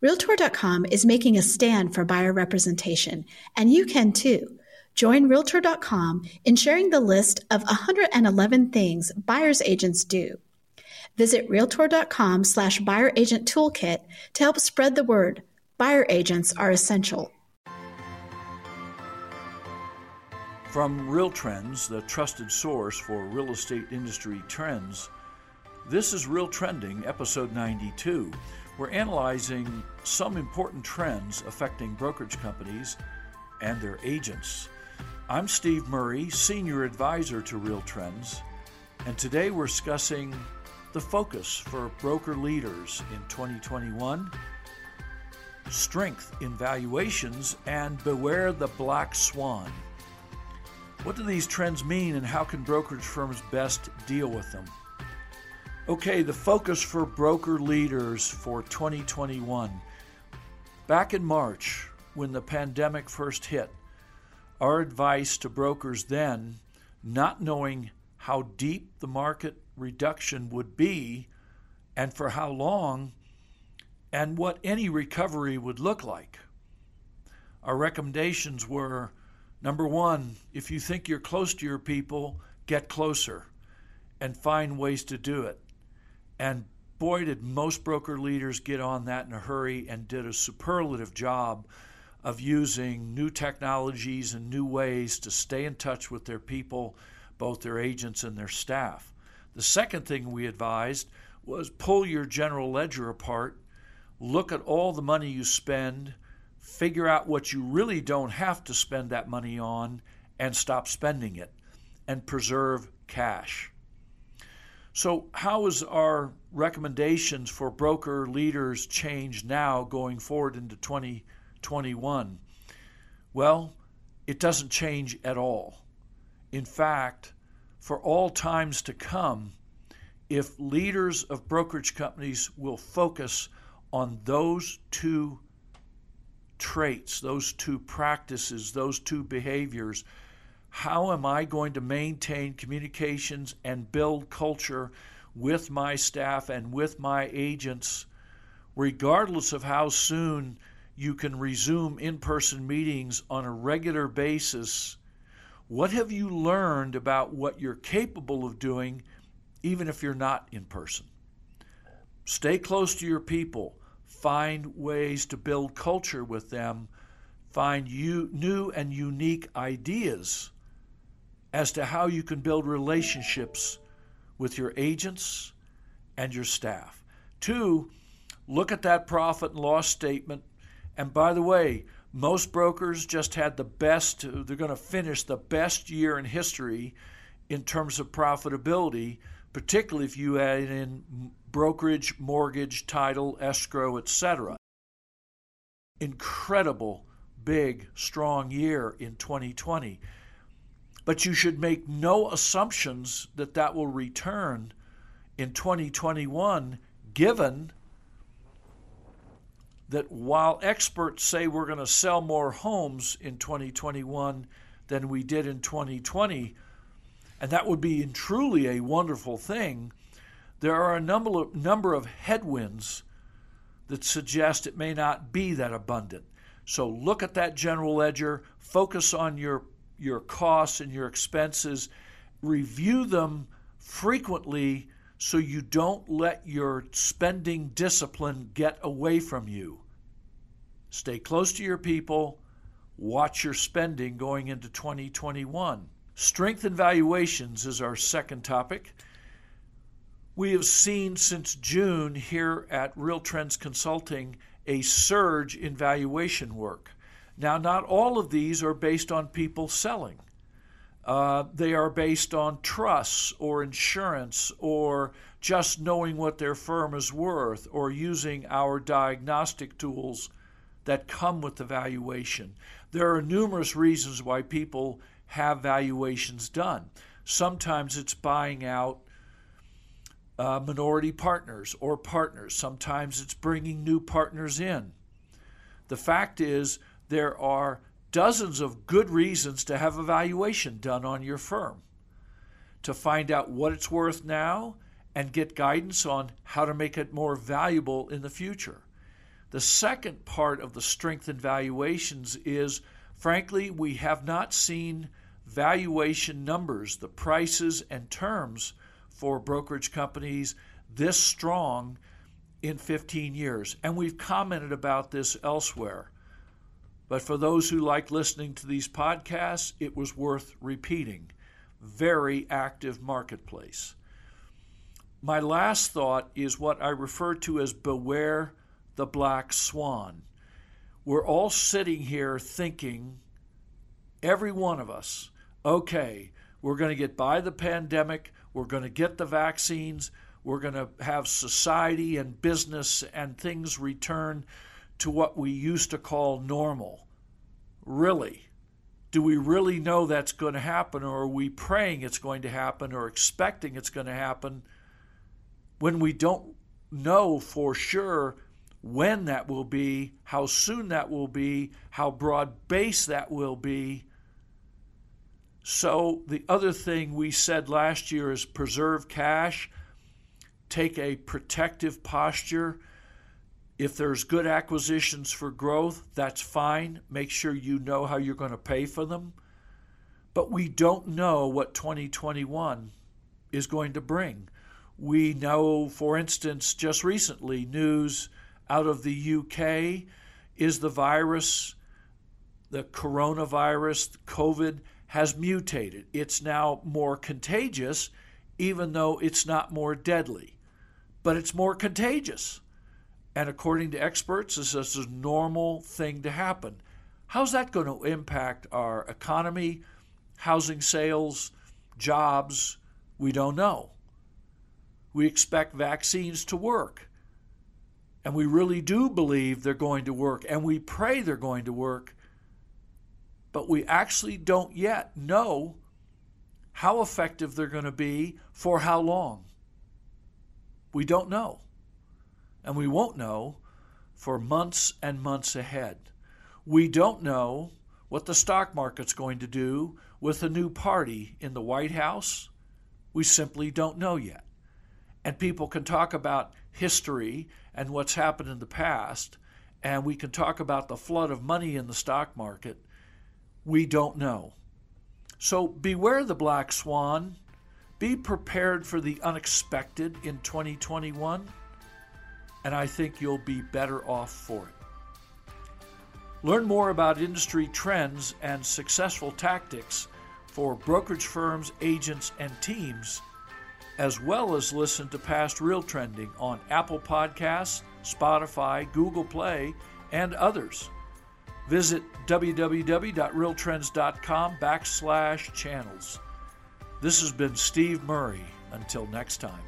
Realtor.com is making a stand for buyer representation, and you can too. Join Realtor.com in sharing the list of 111 things buyer's agents do. Visit Realtor.com slash buyer agent toolkit to help spread the word. Buyer agents are essential. From Real Trends, the trusted source for real estate industry trends, this is Real Trending, episode 92. We're analyzing some important trends affecting brokerage companies and their agents. I'm Steve Murray, Senior Advisor to Real Trends, and today we're discussing the focus for broker leaders in 2021 strength in valuations and beware the black swan. What do these trends mean and how can brokerage firms best deal with them? Okay, the focus for broker leaders for 2021. Back in March, when the pandemic first hit, our advice to brokers then, not knowing how deep the market reduction would be and for how long, and what any recovery would look like. Our recommendations were number one, if you think you're close to your people, get closer and find ways to do it. And boy, did most broker leaders get on that in a hurry and did a superlative job of using new technologies and new ways to stay in touch with their people, both their agents and their staff. The second thing we advised was pull your general ledger apart, look at all the money you spend, figure out what you really don't have to spend that money on, and stop spending it, and preserve cash. So, how is our recommendations for broker leaders change now going forward into 2021? Well, it doesn't change at all. In fact, for all times to come, if leaders of brokerage companies will focus on those two traits, those two practices, those two behaviors, how am I going to maintain communications and build culture with my staff and with my agents, regardless of how soon you can resume in person meetings on a regular basis? What have you learned about what you're capable of doing, even if you're not in person? Stay close to your people. Find ways to build culture with them. Find you, new and unique ideas as to how you can build relationships with your agents and your staff. Two, look at that profit and loss statement. And by the way, most brokers just had the best, they're going to finish the best year in history in terms of profitability, particularly if you add in brokerage, mortgage, title, escrow, etc. Incredible, big, strong year in 2020. But you should make no assumptions that that will return in 2021, given that while experts say we're going to sell more homes in 2021 than we did in 2020, and that would be truly a wonderful thing, there are a number of, number of headwinds that suggest it may not be that abundant. So look at that general ledger, focus on your your costs and your expenses, review them frequently so you don't let your spending discipline get away from you. Stay close to your people, watch your spending going into 2021. Strength and valuations is our second topic. We have seen since June here at Real Trends Consulting a surge in valuation work. Now, not all of these are based on people selling. Uh, they are based on trusts or insurance or just knowing what their firm is worth or using our diagnostic tools that come with the valuation. There are numerous reasons why people have valuations done. Sometimes it's buying out uh, minority partners or partners, sometimes it's bringing new partners in. The fact is, there are dozens of good reasons to have evaluation done on your firm to find out what it's worth now and get guidance on how to make it more valuable in the future. The second part of the strength in valuations is, frankly, we have not seen valuation numbers, the prices and terms for brokerage companies this strong in 15 years. And we've commented about this elsewhere. But for those who like listening to these podcasts, it was worth repeating. Very active marketplace. My last thought is what I refer to as beware the black swan. We're all sitting here thinking, every one of us, okay, we're going to get by the pandemic, we're going to get the vaccines, we're going to have society and business and things return to what we used to call normal. Really? Do we really know that's going to happen, or are we praying it's going to happen or expecting it's going to happen when we don't know for sure when that will be, how soon that will be, how broad based that will be? So, the other thing we said last year is preserve cash, take a protective posture. If there's good acquisitions for growth, that's fine. Make sure you know how you're going to pay for them. But we don't know what 2021 is going to bring. We know, for instance, just recently, news out of the UK is the virus, the coronavirus, COVID has mutated. It's now more contagious, even though it's not more deadly, but it's more contagious. And according to experts, this is a normal thing to happen. How's that going to impact our economy, housing sales, jobs? We don't know. We expect vaccines to work. And we really do believe they're going to work, and we pray they're going to work but we actually don't yet know how effective they're going to be for how long. We don't know. And we won't know for months and months ahead. We don't know what the stock market's going to do with a new party in the White House. We simply don't know yet. And people can talk about history and what's happened in the past, and we can talk about the flood of money in the stock market, we don't know. So beware the black swan. Be prepared for the unexpected in 2021, and I think you'll be better off for it. Learn more about industry trends and successful tactics for brokerage firms, agents, and teams, as well as listen to past Real Trending on Apple Podcasts, Spotify, Google Play, and others. Visit www.realtrends.com backslash channels. This has been Steve Murray. Until next time.